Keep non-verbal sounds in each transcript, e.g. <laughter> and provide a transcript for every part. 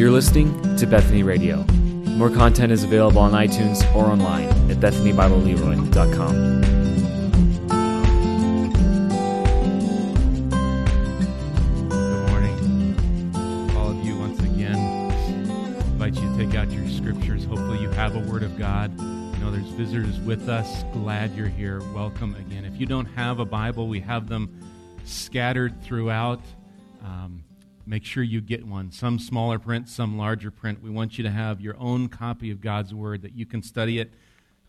You're listening to Bethany Radio. More content is available on iTunes or online at BethanyBibleLeroy.com. Good morning. All of you, once again, invite you to take out your scriptures. Hopefully, you have a word of God. You know, there's visitors with us. Glad you're here. Welcome again. If you don't have a Bible, we have them scattered throughout. Um, make sure you get one. Some smaller print, some larger print. We want you to have your own copy of God's Word that you can study it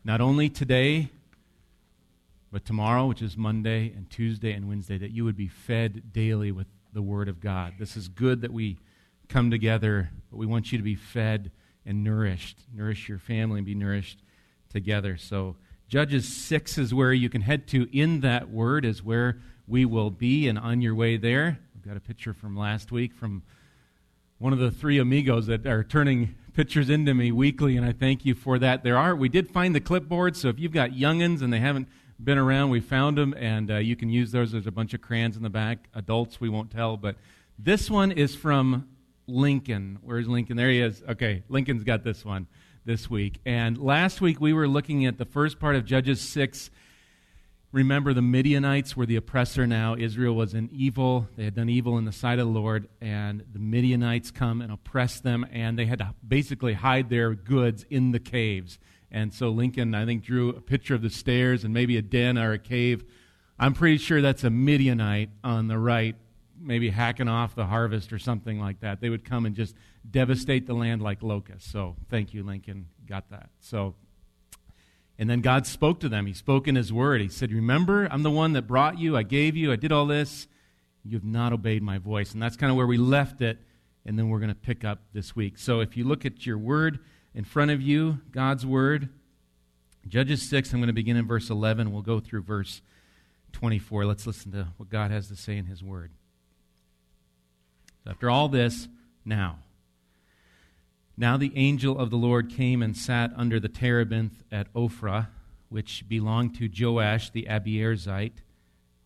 not only today, but tomorrow, which is Monday, and Tuesday and Wednesday, that you would be fed daily with the Word of God. This is good that we come together, but we want you to be fed and nourished. Nourish your family and be nourished together. So, Judges 6 is where you can head to. In that Word is where we will be, and on your way there, I've got a picture from last week from one of the three amigos that are turning pictures into me weekly, and I thank you for that. There are, we did find the clipboards, so if you've got youngins and they haven't been around, we found them, and uh, you can use those. There's a bunch of crayons in the back. Adults, we won't tell, but this one is from Lincoln. Where's Lincoln? There he is. Okay, Lincoln's got this one this week. And last week we were looking at the first part of Judges 6 Remember, the Midianites were the oppressor now. Israel was in evil. They had done evil in the sight of the Lord, and the Midianites come and oppress them, and they had to basically hide their goods in the caves. And so Lincoln, I think, drew a picture of the stairs and maybe a den or a cave. I'm pretty sure that's a Midianite on the right, maybe hacking off the harvest or something like that. They would come and just devastate the land like locusts. So thank you, Lincoln. Got that. So and then God spoke to them. He spoke in His word. He said, Remember, I'm the one that brought you, I gave you, I did all this. You have not obeyed my voice. And that's kind of where we left it. And then we're going to pick up this week. So if you look at your word in front of you, God's word, Judges 6, I'm going to begin in verse 11. We'll go through verse 24. Let's listen to what God has to say in His word. After all this, now. Now the angel of the Lord came and sat under the terebinth at Ophrah, which belonged to Joash the Abiezrite,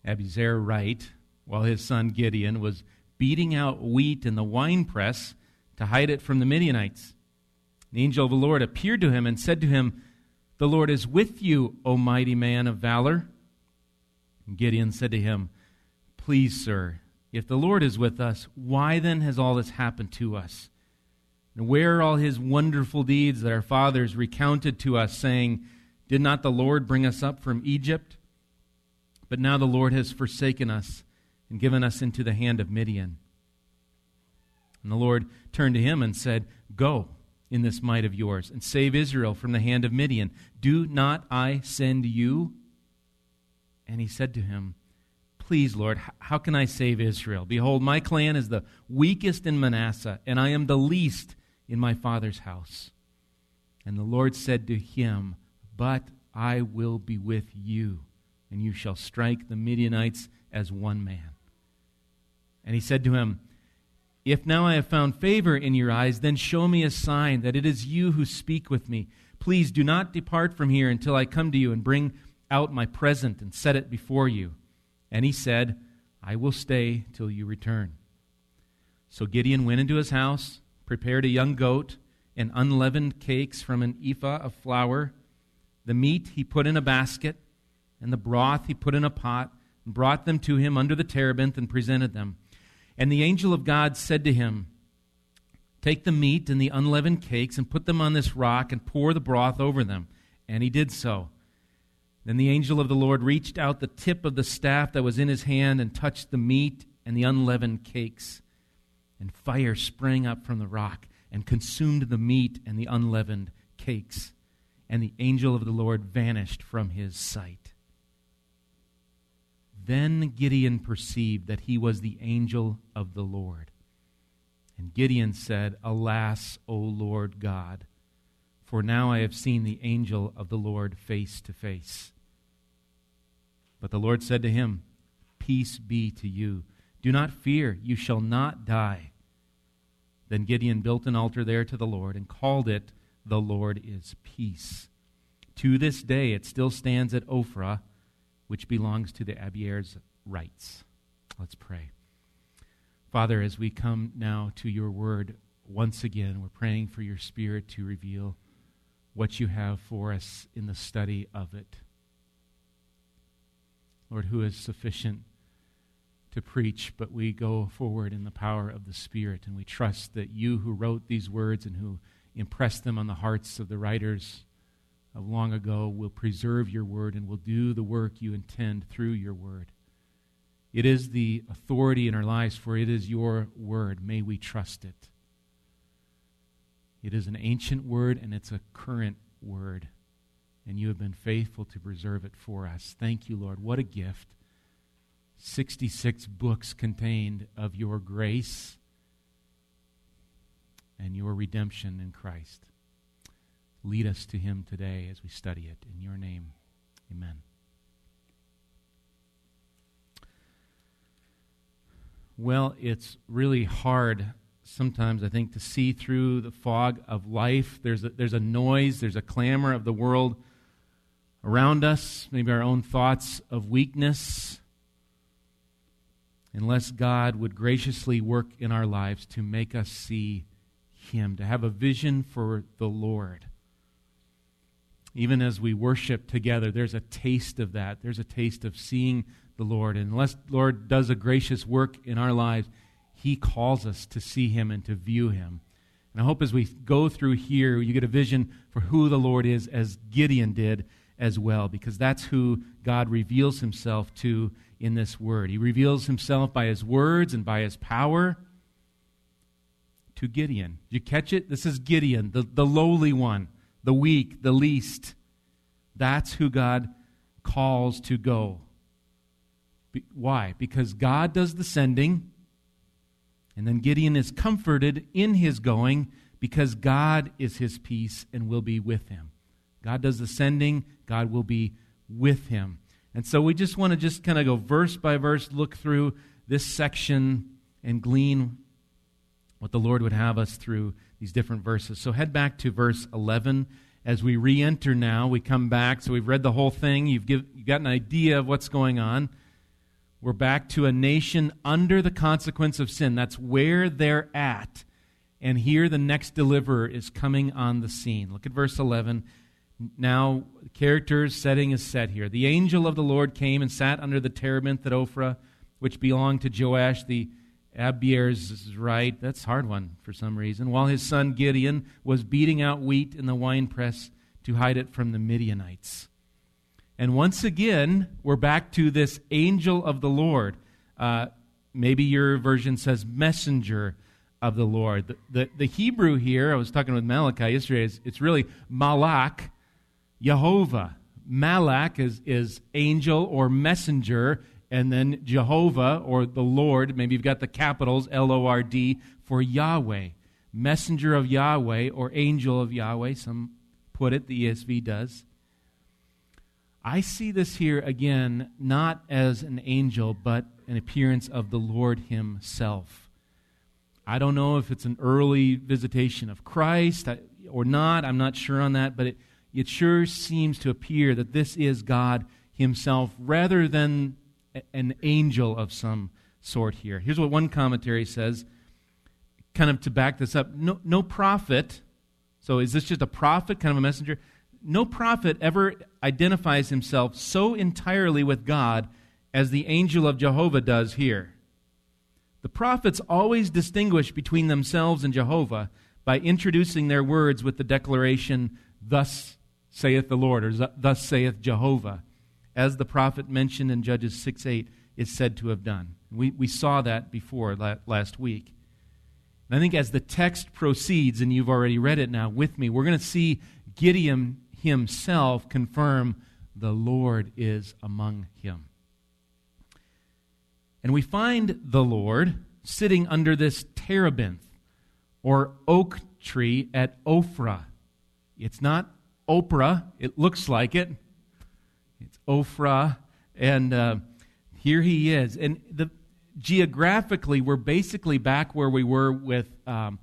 Abiezrite, while his son Gideon was beating out wheat in the winepress to hide it from the Midianites. The angel of the Lord appeared to him and said to him, The Lord is with you, O mighty man of valor. And Gideon said to him, Please, sir, if the Lord is with us, why then has all this happened to us? And where are all his wonderful deeds that our fathers recounted to us, saying, Did not the Lord bring us up from Egypt? But now the Lord has forsaken us and given us into the hand of Midian. And the Lord turned to him and said, Go in this might of yours and save Israel from the hand of Midian. Do not I send you? And he said to him, Please, Lord, how can I save Israel? Behold, my clan is the weakest in Manasseh, and I am the least in my Father's house. And the Lord said to him, But I will be with you, and you shall strike the Midianites as one man. And he said to him, If now I have found favor in your eyes, then show me a sign that it is you who speak with me. Please do not depart from here until I come to you and bring out my present and set it before you. And he said, I will stay till you return. So Gideon went into his house prepared a young goat and unleavened cakes from an ephah of flour. The meat he put in a basket, and the broth he put in a pot, and brought them to him under the terebinth and presented them. And the angel of God said to him, Take the meat and the unleavened cakes and put them on this rock and pour the broth over them. And he did so. Then the angel of the Lord reached out the tip of the staff that was in his hand and touched the meat and the unleavened cakes and fire sprang up from the rock and consumed the meat and the unleavened cakes. And the angel of the Lord vanished from his sight. Then Gideon perceived that he was the angel of the Lord. And Gideon said, Alas, O Lord God, for now I have seen the angel of the Lord face to face. But the Lord said to him, Peace be to you. Do not fear, you shall not die. Then Gideon built an altar there to the Lord and called it, The Lord is Peace. To this day, it still stands at Ophrah, which belongs to the Abiezrites. Let's pray. Father, as we come now to your word, once again, we're praying for your Spirit to reveal what you have for us in the study of it. Lord, who is sufficient to preach, but we go forward in the power of the Spirit, and we trust that you who wrote these words and who impressed them on the hearts of the writers of long ago will preserve your word and will do the work you intend through your word. It is the authority in our lives, for it is your word. May we trust it. It is an ancient word and it's a current word. And you have been faithful to preserve it for us. Thank you, Lord. What a gift. 66 books contained of your grace and your redemption in Christ. Lead us to him today as we study it. In your name, amen. Well, it's really hard sometimes, I think, to see through the fog of life. There's a, there's a noise, there's a clamor of the world around us, maybe our own thoughts of weakness. Unless God would graciously work in our lives to make us see Him, to have a vision for the Lord. Even as we worship together, there's a taste of that. There's a taste of seeing the Lord. And unless Lord does a gracious work in our lives, he calls us to see him and to view him. And I hope as we go through here, you get a vision for who the Lord is, as Gideon did as well, because that's who God reveals himself to in this word. He reveals himself by his words and by his power to Gideon. Did you catch it? This is Gideon, the, the lowly one, the weak, the least. That's who God calls to go. Be, why? Because God does the sending and then Gideon is comforted in his going because God is his peace and will be with him. God does the sending, God will be with him. And so we just want to just kind of go verse by verse, look through this section and glean what the Lord would have us through these different verses. So head back to verse 11. As we re enter now, we come back. So we've read the whole thing. You've, give, you've got an idea of what's going on. We're back to a nation under the consequence of sin. That's where they're at. And here the next deliverer is coming on the scene. Look at verse 11. Now, characters setting is set here. The angel of the Lord came and sat under the terebinth at Ophrah, which belonged to Joash the Abiezrite. That's hard one for some reason. While his son Gideon was beating out wheat in the winepress to hide it from the Midianites. And once again, we're back to this angel of the Lord. Uh, maybe your version says messenger of the Lord. The, the, the, Hebrew here, I was talking with Malachi yesterday, it's really Malak, Jehovah. Malak is, is angel or messenger, and then Jehovah or the Lord, maybe you've got the capitals L O R D for Yahweh. Messenger of Yahweh or angel of Yahweh, some put it, the ESV does. I see this here again not as an angel, but an appearance of the Lord Himself. I don't know if it's an early visitation of Christ or not. I'm not sure on that, but it, it sure seems to appear that this is God Himself rather than an angel of some sort here. Here's what one commentary says, kind of to back this up. No, no prophet. So is this just a prophet, kind of a messenger? no prophet ever identifies himself so entirely with God as the angel of Jehovah does here. The prophets always distinguish between themselves and Jehovah by introducing their words with the declaration, Thus saith the Lord, or Thus saith Jehovah, as the prophet mentioned in Judges 6 8 is said to have done. We, we saw that before last week. And I think as the text proceeds, and you've already read it now with me, we're going to see Gideon himself confirm the Lord is among him. And we find the Lord sitting under this terebinth or oak tree at Ophrah. It's not Oprah, it looks like it. It's Ophrah, and uh, here he is. And the, geographically, we're basically back where we were with um,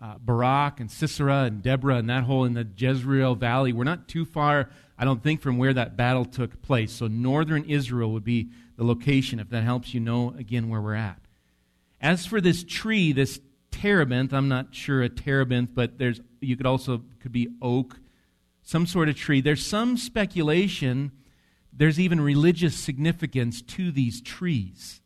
uh, Barak and Sisera and Deborah and that whole in the Jezreel Valley. We're not too far, I don't think, from where that battle took place. So northern Israel would be the location, if that helps you know again where we're at. As for this tree, this terebinth. I'm not sure a terebinth, but there's you could also could be oak, some sort of tree. There's some speculation. There's even religious significance to these trees,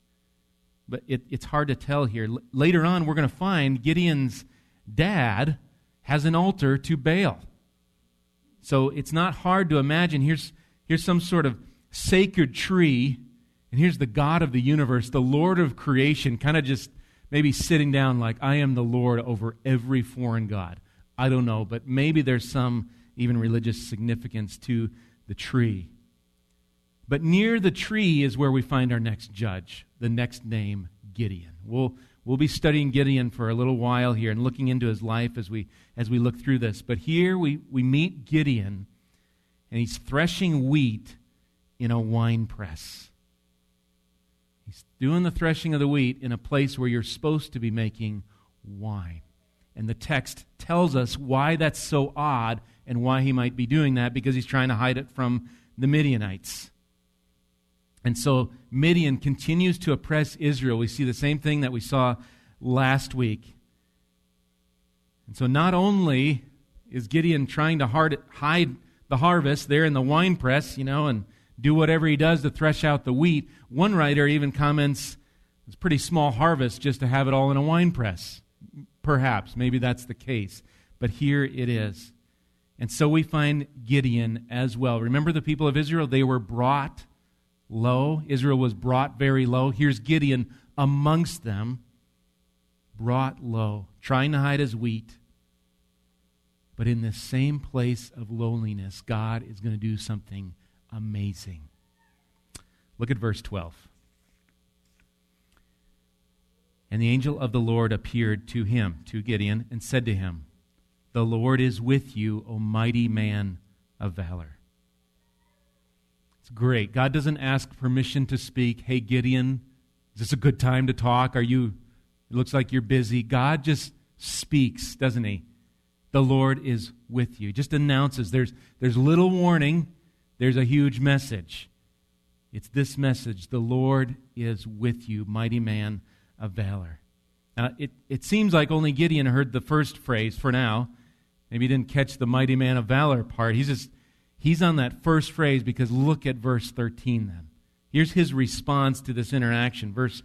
but it, it's hard to tell here. L- later on, we're going to find Gideon's dad has an altar to Baal. So it's not hard to imagine. Here's, here's some sort of sacred tree, and here's the God of the universe, the Lord of creation, kind of just maybe sitting down like, I am the Lord over every foreign God. I don't know, but maybe there's some even religious significance to the tree. But near the tree is where we find our next judge, the next name, Gideon. We'll, we'll be studying Gideon for a little while here and looking into his life as we, as we look through this. But here we, we meet Gideon, and he's threshing wheat in a wine press. He's doing the threshing of the wheat in a place where you're supposed to be making wine. And the text tells us why that's so odd and why he might be doing that because he's trying to hide it from the Midianites. And so Midian continues to oppress Israel. We see the same thing that we saw last week. And so not only is Gideon trying to hide the harvest there in the wine press, you know, and do whatever he does to thresh out the wheat. One writer even comments it's a pretty small harvest just to have it all in a wine press. Perhaps, maybe that's the case. But here it is. And so we find Gideon as well. Remember the people of Israel? They were brought low. Israel was brought very low. Here's Gideon amongst them, brought low, trying to hide his wheat. But in this same place of loneliness, God is going to do something amazing. Look at verse 12. And the angel of the Lord appeared to him, to Gideon, and said to him, The Lord is with you, O mighty man of valor. It's great. God doesn't ask permission to speak. Hey, Gideon, is this a good time to talk? Are you, it looks like you're busy. God just speaks, doesn't he? The Lord is with you. He just announces there's, there's little warning there's a huge message. It's this message The Lord is with you, mighty man of valor. Now, it, it seems like only Gideon heard the first phrase for now. Maybe he didn't catch the mighty man of valor part. He's just he's on that first phrase because look at verse 13 then. Here's his response to this interaction. Verse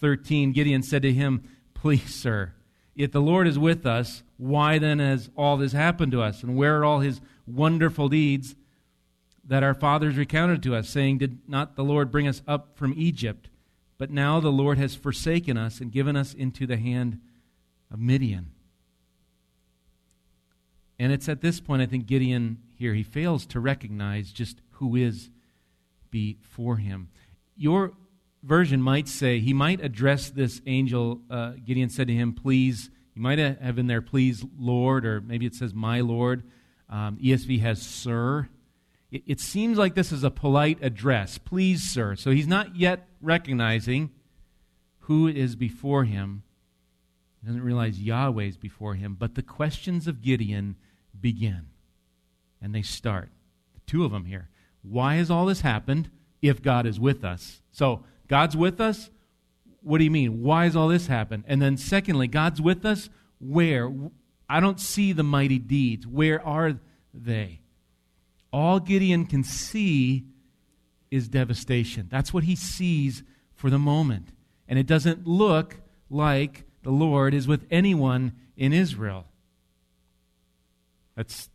13 Gideon said to him, Please, sir, if the Lord is with us, why then has all this happened to us? And where are all his wonderful deeds that our fathers recounted to us, saying, Did not the Lord bring us up from Egypt? But now the Lord has forsaken us and given us into the hand of Midian. And it's at this point, I think Gideon here, he fails to recognize just who is before him. Your version might say, he might address this angel. Uh, Gideon said to him, Please, you might have in there, Please, Lord, or maybe it says, My Lord. Um, ESV has Sir it, it seems like this is a polite address. Please, sir. So he's not yet recognizing who is before him. He doesn't realize Yahweh is before him. But the questions of Gideon begin. And they start. The two of them here. Why has all this happened if God is with us? So, God's with us? What do you mean? Why has all this happened? And then, secondly, God's with us? Where? I don't see the mighty deeds. Where are they? all Gideon can see is devastation. That's what he sees for the moment. And it doesn't look like the Lord is with anyone in Israel. That's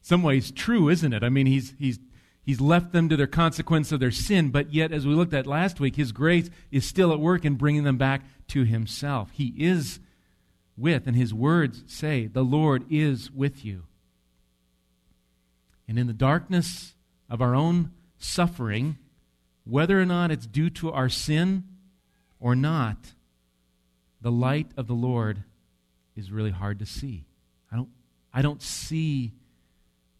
some ways true, isn't it? I mean, he's, he's, he's left them to their consequence of their sin, but yet, as we looked at last week, his grace is still at work in bringing them back to himself. He is with, and his words say, The Lord is with you. And in the darkness of our own suffering, whether or not it's due to our sin or not, the light of the Lord is really hard to see. I don't, see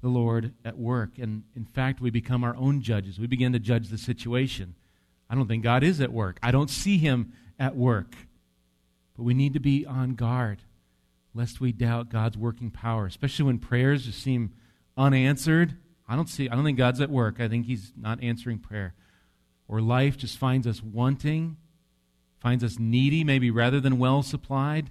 the Lord at work. And in fact, we become our own judges. We begin to judge the situation. I don't think God is at work. I don't see him at work. But we need to be on guard lest we doubt God's working power, especially when prayers just seem unanswered, I don't see I don't think God's at work. I think he's not answering prayer. Or life just finds us wanting, finds us needy maybe rather than well supplied.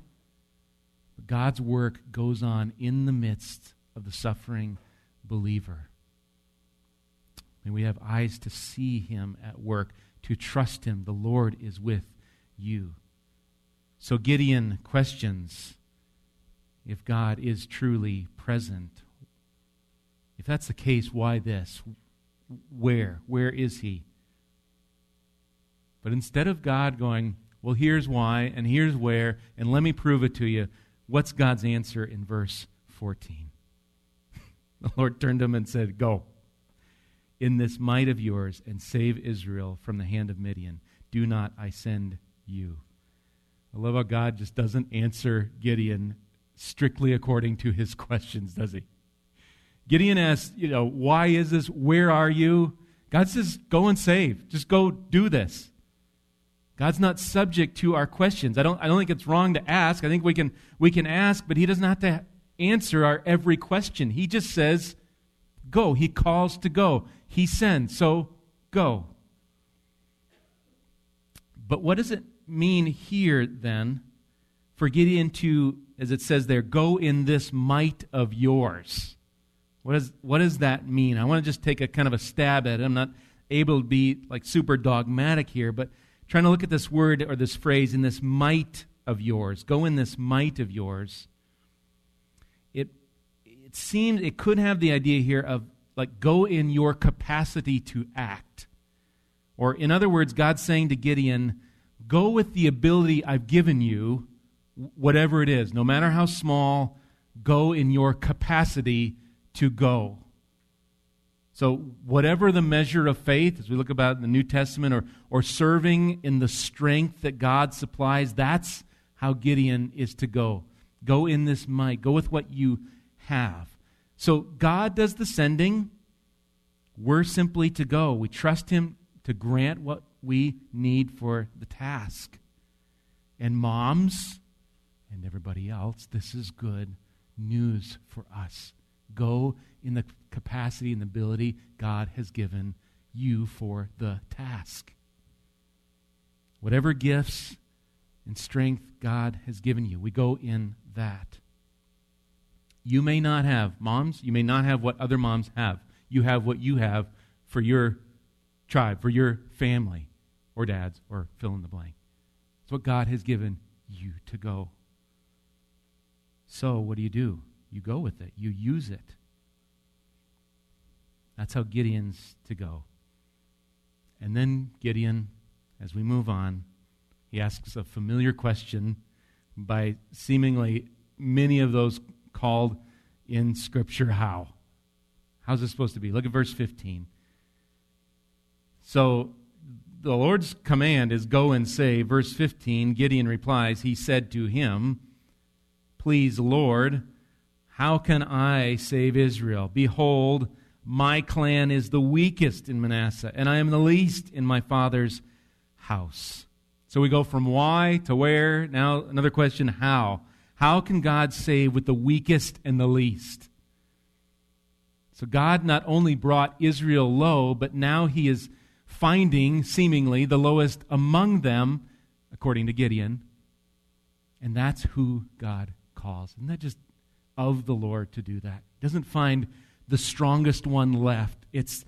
God's work goes on in the midst of the suffering believer. May we have eyes to see him at work, to trust him. The Lord is with you. So Gideon questions if God is truly present. If that's the case, why this? Where? Where is he? But instead of God going, well, here's why, and here's where, and let me prove it to you, what's God's answer in verse 14? <laughs> the Lord turned to him and said, Go in this might of yours and save Israel from the hand of Midian. Do not I send you? I love how God just doesn't answer Gideon strictly according to his <laughs> questions, does he? Gideon asks, you know, why is this? Where are you? God says, go and save. Just go do this. God's not subject to our questions. I don't, I don't think it's wrong to ask. I think we can, we can ask, but He doesn't have to answer our every question. He just says, go. He calls to go. He sends. So go. But what does it mean here then for Gideon to, as it says there, go in this might of yours? What, is, what does that mean? I want to just take a kind of a stab at it. I'm not able to be like super dogmatic here, but trying to look at this word or this phrase in this might of yours. Go in this might of yours. It, it seems it could have the idea here of like go in your capacity to act. Or in other words, God's saying to Gideon, go with the ability I've given you, whatever it is, no matter how small, go in your capacity to go. So, whatever the measure of faith, as we look about in the New Testament, or, or serving in the strength that God supplies, that's how Gideon is to go. Go in this might, go with what you have. So, God does the sending. We're simply to go. We trust Him to grant what we need for the task. And, moms and everybody else, this is good news for us. Go in the capacity and ability God has given you for the task. Whatever gifts and strength God has given you, we go in that. You may not have, moms, you may not have what other moms have. You have what you have for your tribe, for your family, or dads, or fill in the blank. It's what God has given you to go. So, what do you do? You go with it, you use it. That's how Gideon's to go. And then Gideon, as we move on, he asks a familiar question by seemingly many of those called in Scripture how. How's it supposed to be? Look at verse 15. So the Lord's command is go and say. Verse 15, Gideon replies, He said to him, Please, Lord, how can I save Israel? Behold, my clan is the weakest in Manasseh, and I am the least in my father's house. So we go from why to where. Now, another question how? How can God save with the weakest and the least? So God not only brought Israel low, but now he is finding, seemingly, the lowest among them, according to Gideon. And that's who God calls. Isn't that just of the Lord to do that. He doesn't find the strongest one left. It's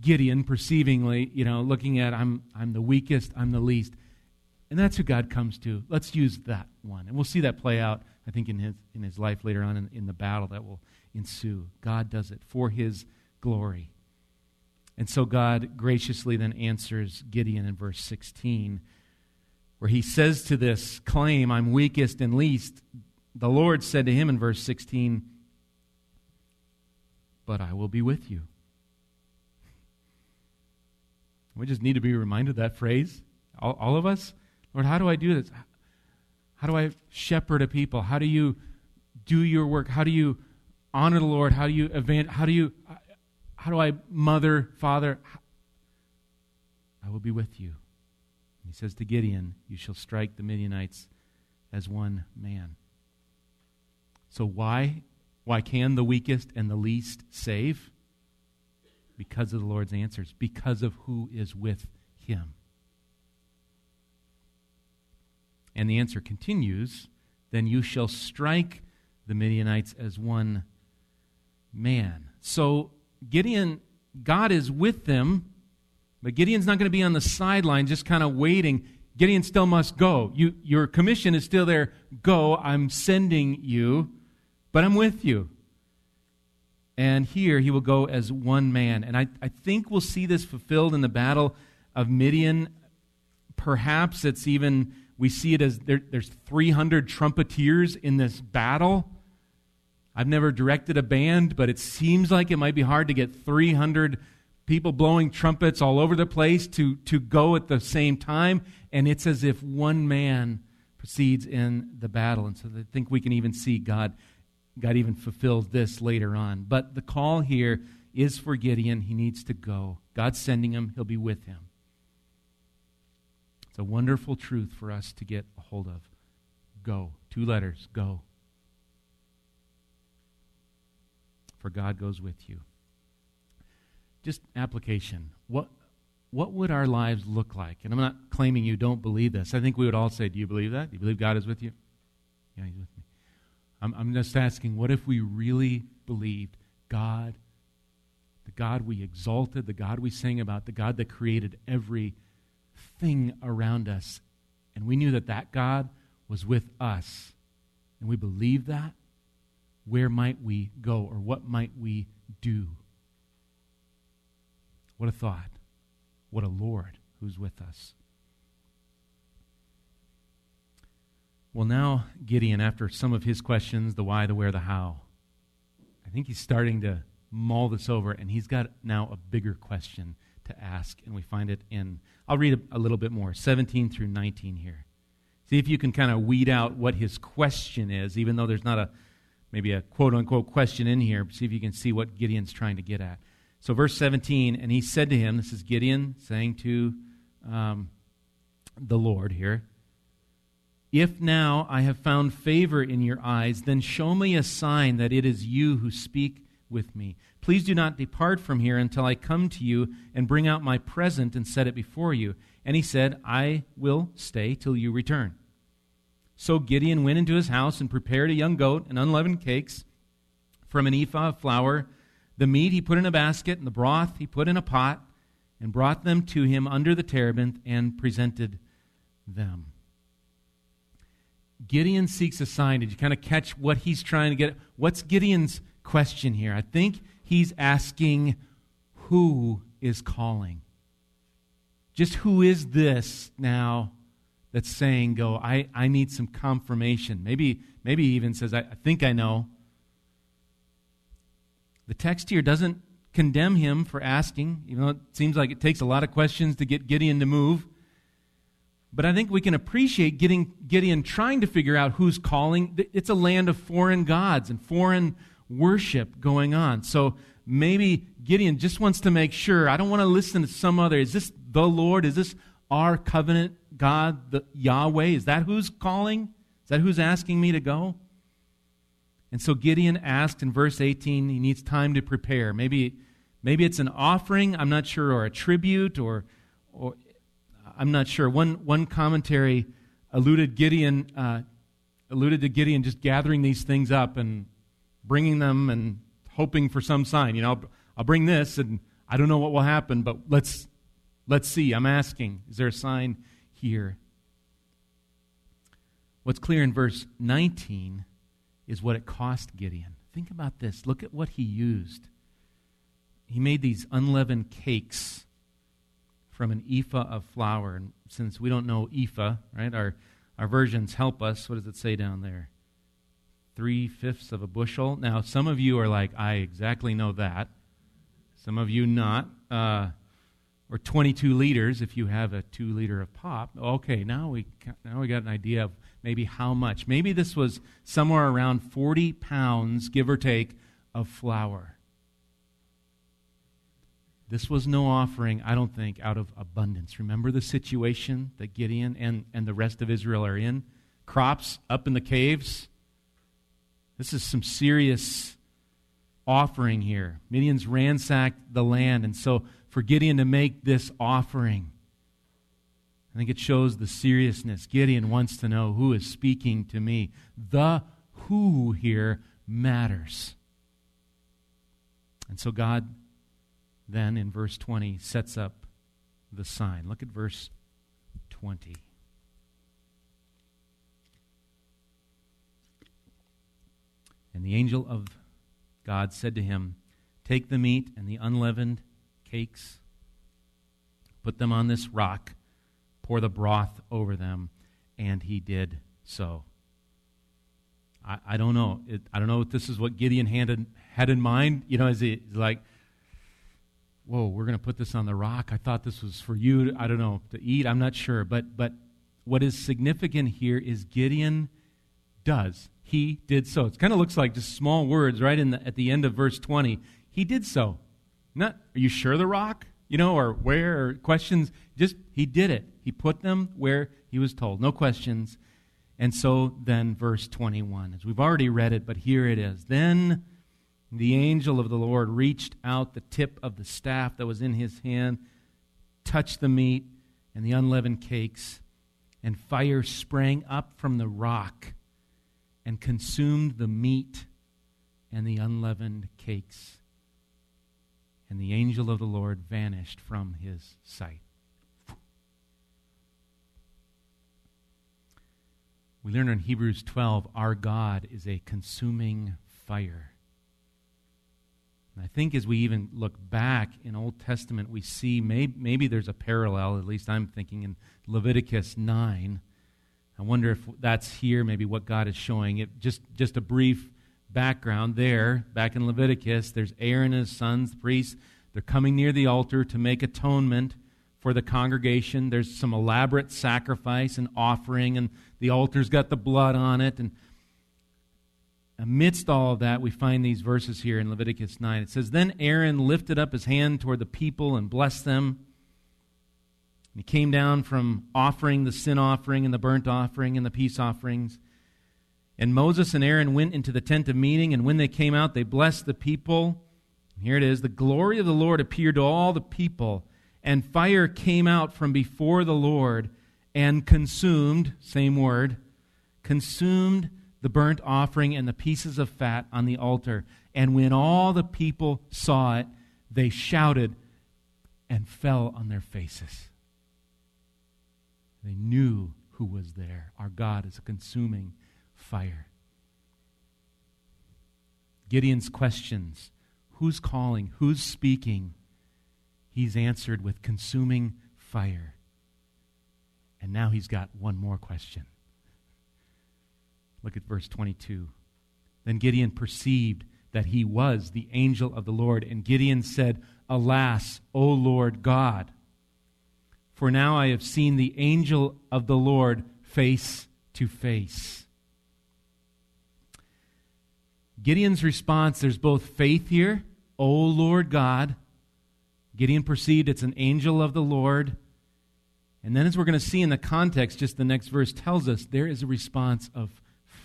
Gideon perceivingly, you know, looking at I'm I'm the weakest, I'm the least. And that's who God comes to. Let's use that one. And we'll see that play out, I think, in his in his life later on in, in the battle that will ensue. God does it for his glory. And so God graciously then answers Gideon in verse 16, where he says to this claim, I'm weakest and least, the Lord said to him in verse 16, But I will be with you. We just need to be reminded that phrase, all, all of us. Lord, how do I do this? How do I shepherd a people? How do you do your work? How do you honor the Lord? How do you event? How do you? How do I mother, father? I will be with you. He says to Gideon, "You shall strike the Midianites as one man." So why why can the weakest and the least save? Because of the Lord's answers, because of who is with him. And the answer continues then you shall strike the Midianites as one man. So Gideon, God is with them, but Gideon's not going to be on the sideline just kind of waiting. Gideon still must go. You, your commission is still there. Go, I'm sending you, but I'm with you. And here he will go as one man. And I, I think we'll see this fulfilled in the battle of Midian. Perhaps it's even, we see it as there, there's 300 trumpeters in this battle. I've never directed a band, but it seems like it might be hard to get 300 people blowing trumpets all over the place to, to go at the same time. And it's as if one man proceeds in the battle. And so I think we can even see God, God even fulfills this later on. But the call here is for Gideon. He needs to go. God's sending him, he'll be with him. It's a wonderful truth for us to get a hold of. Go. Two letters. Go. For God goes with you. Just application. What, what would our lives look like? And I'm not claiming you don't believe this. I think we would all say, Do you believe that? Do you believe God is with you? Yeah, He's with me. I'm, I'm just asking, what if we really believed God, the God we exalted, the God we sang about, the God that created everything around us, and we knew that that God was with us, and we believed that? Where might we go, or what might we do? What a thought. What a Lord who's with us. Well, now, Gideon, after some of his questions the why, the where, the how I think he's starting to mull this over, and he's got now a bigger question to ask, and we find it in, I'll read a, a little bit more, 17 through 19 here. See if you can kind of weed out what his question is, even though there's not a maybe a quote unquote question in here. See if you can see what Gideon's trying to get at. So, verse 17, and he said to him, This is Gideon saying to um, the Lord here, If now I have found favor in your eyes, then show me a sign that it is you who speak with me. Please do not depart from here until I come to you and bring out my present and set it before you. And he said, I will stay till you return. So Gideon went into his house and prepared a young goat and unleavened cakes from an ephah of flour the meat he put in a basket, and the broth he put in a pot, and brought them to him under the terebinth and presented them. Gideon seeks a sign. Did you kind of catch what he's trying to get? What's Gideon's question here? I think he's asking who is calling. Just who is this now that's saying, go, I, I need some confirmation? Maybe, maybe he even says, I, I think I know. The text here doesn't condemn him for asking, even though it seems like it takes a lot of questions to get Gideon to move. But I think we can appreciate getting Gideon trying to figure out who's calling. It's a land of foreign gods and foreign worship going on. So maybe Gideon just wants to make sure. I don't want to listen to some other. Is this the Lord? Is this our covenant God, the Yahweh? Is that who's calling? Is that who's asking me to go? And so Gideon asked in verse 18, he needs time to prepare. Maybe, maybe it's an offering, I'm not sure, or a tribute, or, or I'm not sure. One, one commentary alluded Gideon, uh, alluded to Gideon just gathering these things up and bringing them and hoping for some sign. You know, I'll, I'll bring this, and I don't know what will happen, but let's let's see. I'm asking, is there a sign here? What's clear in verse 19 is what it cost Gideon. Think about this. Look at what he used. He made these unleavened cakes from an ephah of flour. And since we don't know ephah, right, our, our versions help us. What does it say down there? Three fifths of a bushel. Now, some of you are like, I exactly know that. Some of you not. Uh, or 22 liters if you have a two liter of pop. Okay, now we now we got an idea of maybe how much. Maybe this was somewhere around 40 pounds, give or take, of flour. This was no offering, I don't think, out of abundance. Remember the situation that Gideon and, and the rest of Israel are in? Crops up in the caves. This is some serious offering here. Midian's ransacked the land, and so for Gideon to make this offering, I think it shows the seriousness. Gideon wants to know who is speaking to me. The who here matters. And so God then, in verse 20, sets up the sign. Look at verse 20. And the angel of God said to him, Take the meat and the unleavened cakes, put them on this rock, pour the broth over them. And he did so. I, I don't know. It, I don't know if this is what Gideon had, had in mind. You know, is he like, whoa, we're going to put this on the rock. I thought this was for you, I don't know, to eat. I'm not sure. But, but what is significant here is Gideon does. He did so. It kind of looks like just small words right in the, at the end of verse 20. He did so. Not, are you sure the rock? You know, or where, or questions. Just, he did it. He put them where he was told. No questions. And so then, verse 21, as we've already read it, but here it is. Then the angel of the Lord reached out the tip of the staff that was in his hand, touched the meat and the unleavened cakes, and fire sprang up from the rock and consumed the meat and the unleavened cakes. And the angel of the Lord vanished from his sight. We learn in Hebrews 12 our God is a consuming fire. And I think as we even look back in Old Testament, we see maybe, maybe there's a parallel, at least I'm thinking in Leviticus 9. I wonder if that's here, maybe what God is showing. It, just, just a brief background there, back in Leviticus, there's Aaron and his sons, the priests. They're coming near the altar to make atonement for the congregation. There's some elaborate sacrifice and offering, and the altar's got the blood on it. And amidst all of that, we find these verses here in Leviticus 9. It says, Then Aaron lifted up his hand toward the people and blessed them. And he came down from offering the sin offering and the burnt offering and the peace offerings. And Moses and Aaron went into the tent of meeting, and when they came out, they blessed the people. Here it is The glory of the Lord appeared to all the people and fire came out from before the Lord and consumed, same word, consumed the burnt offering and the pieces of fat on the altar. And when all the people saw it, they shouted and fell on their faces. They knew who was there. Our God is a consuming fire. Gideon's questions who's calling? Who's speaking? he's answered with consuming fire. And now he's got one more question. Look at verse 22. Then Gideon perceived that he was the angel of the Lord, and Gideon said, Alas, O Lord God, for now I have seen the angel of the Lord face to face. Gideon's response there's both faith here, O Lord God, Gideon perceived it's an angel of the Lord. And then, as we're going to see in the context, just the next verse tells us, there is a response of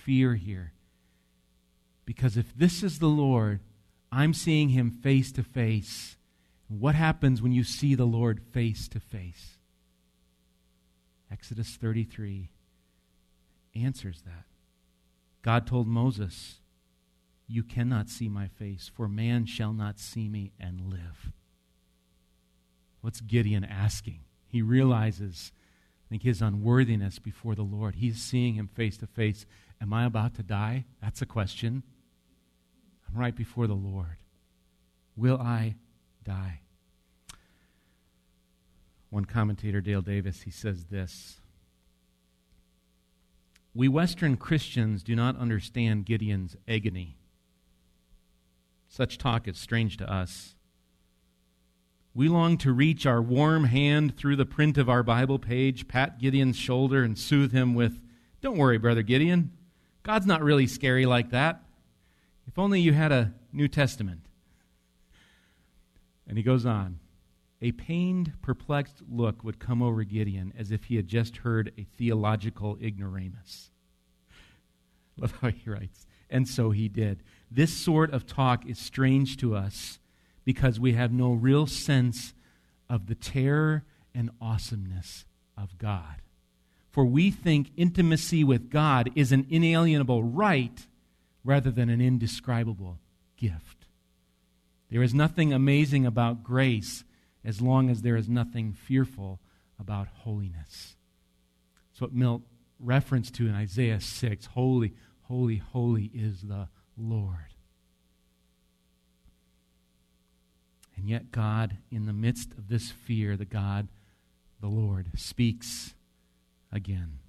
fear here. Because if this is the Lord, I'm seeing him face to face. What happens when you see the Lord face to face? Exodus 33 answers that. God told Moses, You cannot see my face, for man shall not see me and live. What's Gideon asking? He realizes, I think, his unworthiness before the Lord. He's seeing him face to face. Am I about to die? That's a question. I'm right before the Lord. Will I die? One commentator, Dale Davis, he says this We Western Christians do not understand Gideon's agony. Such talk is strange to us. We long to reach our warm hand through the print of our Bible page, pat Gideon's shoulder, and soothe him with, Don't worry, Brother Gideon. God's not really scary like that. If only you had a New Testament. And he goes on. A pained, perplexed look would come over Gideon as if he had just heard a theological ignoramus. <laughs> Love how he writes. And so he did. This sort of talk is strange to us because we have no real sense of the terror and awesomeness of God. For we think intimacy with God is an inalienable right rather than an indescribable gift. There is nothing amazing about grace as long as there is nothing fearful about holiness. That's what Milt referenced to in Isaiah 6 Holy, holy, holy is the Lord. And yet, God, in the midst of this fear, the God, the Lord, speaks again.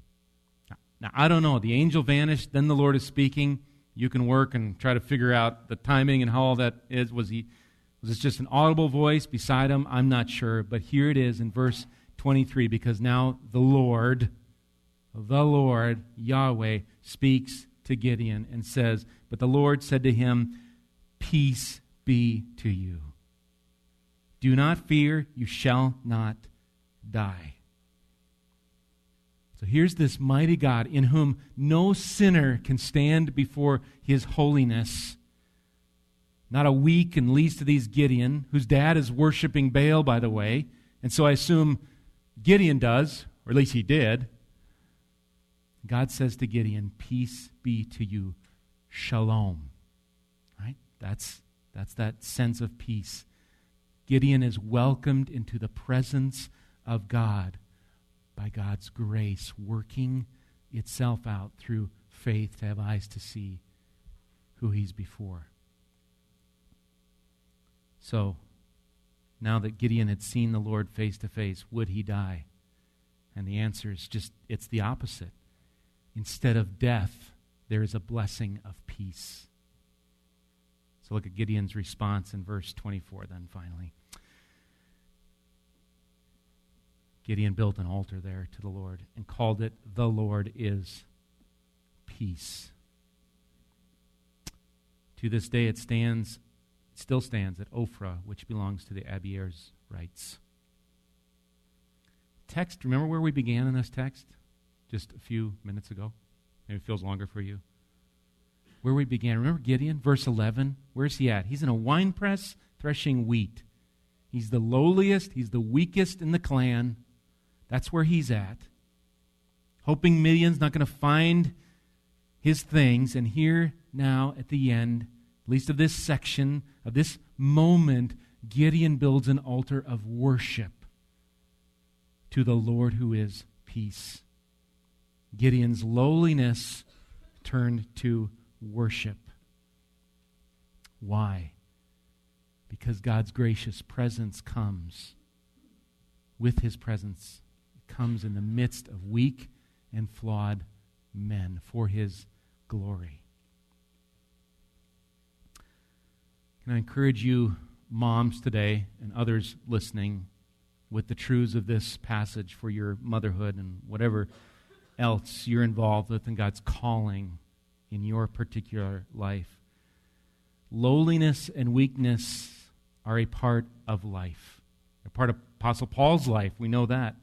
Now, I don't know. The angel vanished, then the Lord is speaking. You can work and try to figure out the timing and how all that is. Was he was it just an audible voice beside him? I'm not sure. But here it is in verse 23 because now the Lord, the Lord, Yahweh, speaks to Gideon and says, But the Lord said to him, Peace be to you. Do not fear, you shall not die. So here's this mighty God in whom no sinner can stand before his holiness. Not a weak and least of these Gideon, whose dad is worshiping Baal, by the way. And so I assume Gideon does, or at least he did. God says to Gideon, Peace be to you. Shalom. Right? That's, that's that sense of peace. Gideon is welcomed into the presence of God by God's grace, working itself out through faith to have eyes to see who he's before. So, now that Gideon had seen the Lord face to face, would he die? And the answer is just, it's the opposite. Instead of death, there is a blessing of peace. So look at Gideon's response in verse 24, then finally. Gideon built an altar there to the Lord and called it, The Lord is Peace. To this day, it stands, still stands at Ophrah, which belongs to the Abiezrites. Text, remember where we began in this text? Just a few minutes ago. Maybe it feels longer for you. Where we began. Remember Gideon, verse 11? Where's he at? He's in a wine press threshing wheat. He's the lowliest, he's the weakest in the clan. That's where he's at. Hoping Midian's not going to find his things. And here now at the end, at least of this section, of this moment, Gideon builds an altar of worship to the Lord who is peace. Gideon's lowliness turned to worship. Why? Because God's gracious presence comes with his presence comes in the midst of weak and flawed men for his glory. Can I encourage you, moms, today, and others listening, with the truths of this passage for your motherhood and whatever else you're involved with in God's calling in your particular life? Lowliness and weakness are a part of life. a part of Apostle Paul's life. We know that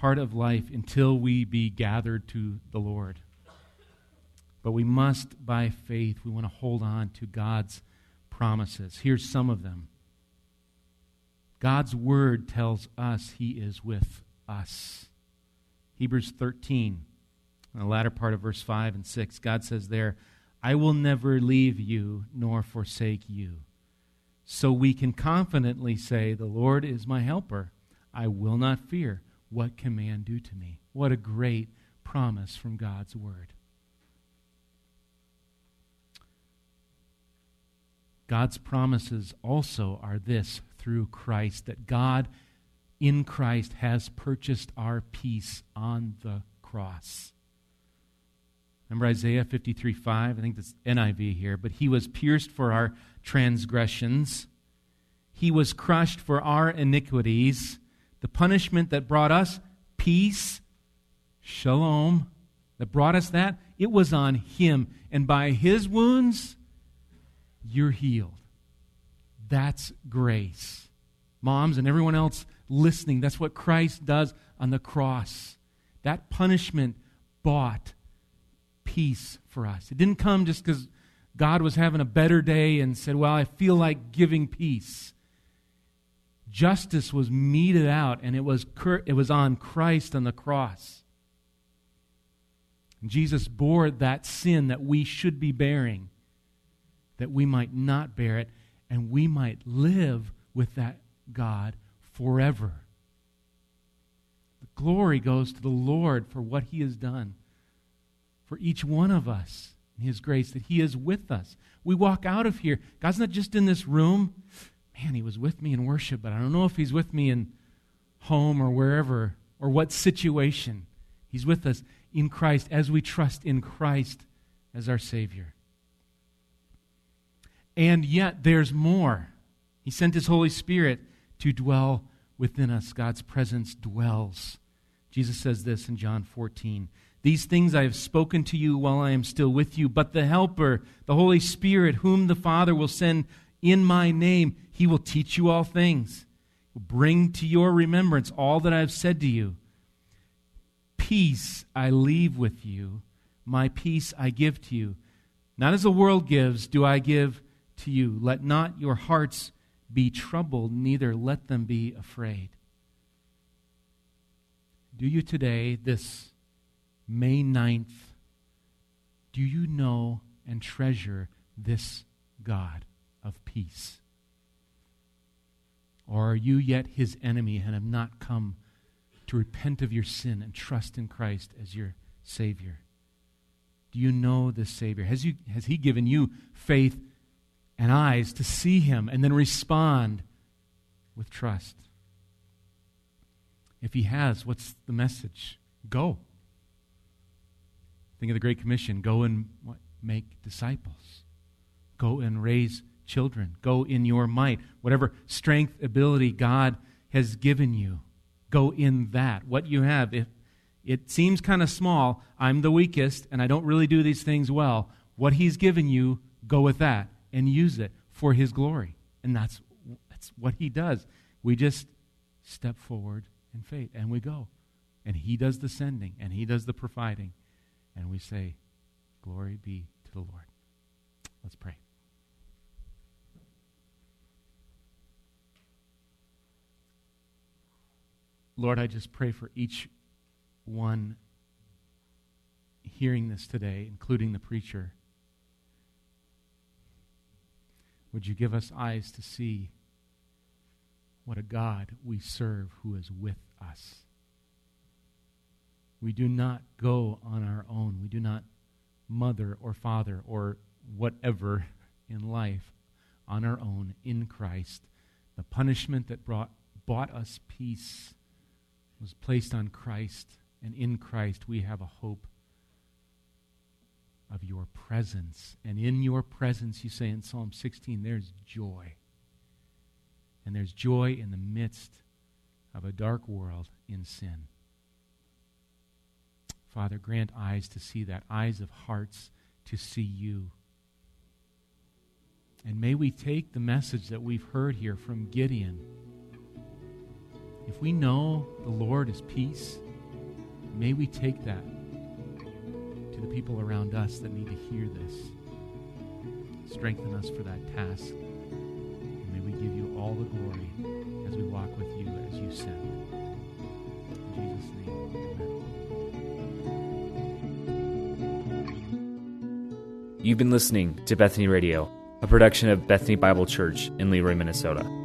part of life until we be gathered to the Lord. But we must, by faith, we want to hold on to God's promises. Here's some of them God's word tells us He is with us. Hebrews 13, in the latter part of verse 5 and 6, God says there, I will never leave you nor forsake you. So we can confidently say, The Lord is my helper. I will not fear. What can man do to me? What a great promise from God's Word. God's promises also are this through Christ that God in Christ has purchased our peace on the cross. Remember Isaiah 53 5? I think that's NIV here. But he was pierced for our transgressions, he was crushed for our iniquities. The punishment that brought us peace, shalom, that brought us that, it was on him. And by his wounds, you're healed. That's grace. Moms and everyone else listening, that's what Christ does on the cross. That punishment bought peace for us. It didn't come just because God was having a better day and said, Well, I feel like giving peace. Justice was meted out, and it was, it was on Christ on the cross. And Jesus bore that sin that we should be bearing, that we might not bear it, and we might live with that God forever. The glory goes to the Lord for what He has done for each one of us in His grace, that He is with us. We walk out of here. God's not just in this room. Man, He was with me in worship, but I don't know if He's with me in home or wherever or what situation. He's with us in Christ as we trust in Christ as our Savior. And yet, there's more. He sent His Holy Spirit to dwell within us. God's presence dwells. Jesus says this in John 14 These things I have spoken to you while I am still with you, but the Helper, the Holy Spirit, whom the Father will send in my name, he will teach you all things, bring to your remembrance all that I have said to you. Peace I leave with you, my peace I give to you. Not as the world gives, do I give to you. Let not your hearts be troubled, neither let them be afraid. Do you today, this May 9th, do you know and treasure this God of peace? Or are you yet his enemy and have not come to repent of your sin and trust in Christ as your Savior? Do you know the Savior? Has, you, has he given you faith and eyes to see him and then respond with trust. If he has, what's the message? Go. Think of the Great Commission go and what? make disciples, go and raise children, go in your might. Whatever strength, ability God has given you, go in that. What you have, if it seems kind of small, I'm the weakest and I don't really do these things well. What He's given you, go with that and use it for His glory. And that's, that's what He does. We just step forward in faith and we go. And He does the sending and He does the providing. And we say, Glory be to the Lord. Let's pray. Lord, I just pray for each one hearing this today, including the preacher. Would you give us eyes to see what a God we serve who is with us? We do not go on our own. We do not mother or father or whatever in life on our own in Christ. The punishment that brought, bought us peace was placed on Christ, and in Christ we have a hope of your presence. And in your presence, you say in Psalm 16, there's joy. And there's joy in the midst of a dark world in sin. Father, grant eyes to see that, eyes of hearts to see you. And may we take the message that we've heard here from Gideon. If we know the Lord is peace, may we take that to the people around us that need to hear this. Strengthen us for that task. And may we give you all the glory as we walk with you as you send. In Jesus' name, amen. You've been listening to Bethany Radio, a production of Bethany Bible Church in Leroy, Minnesota.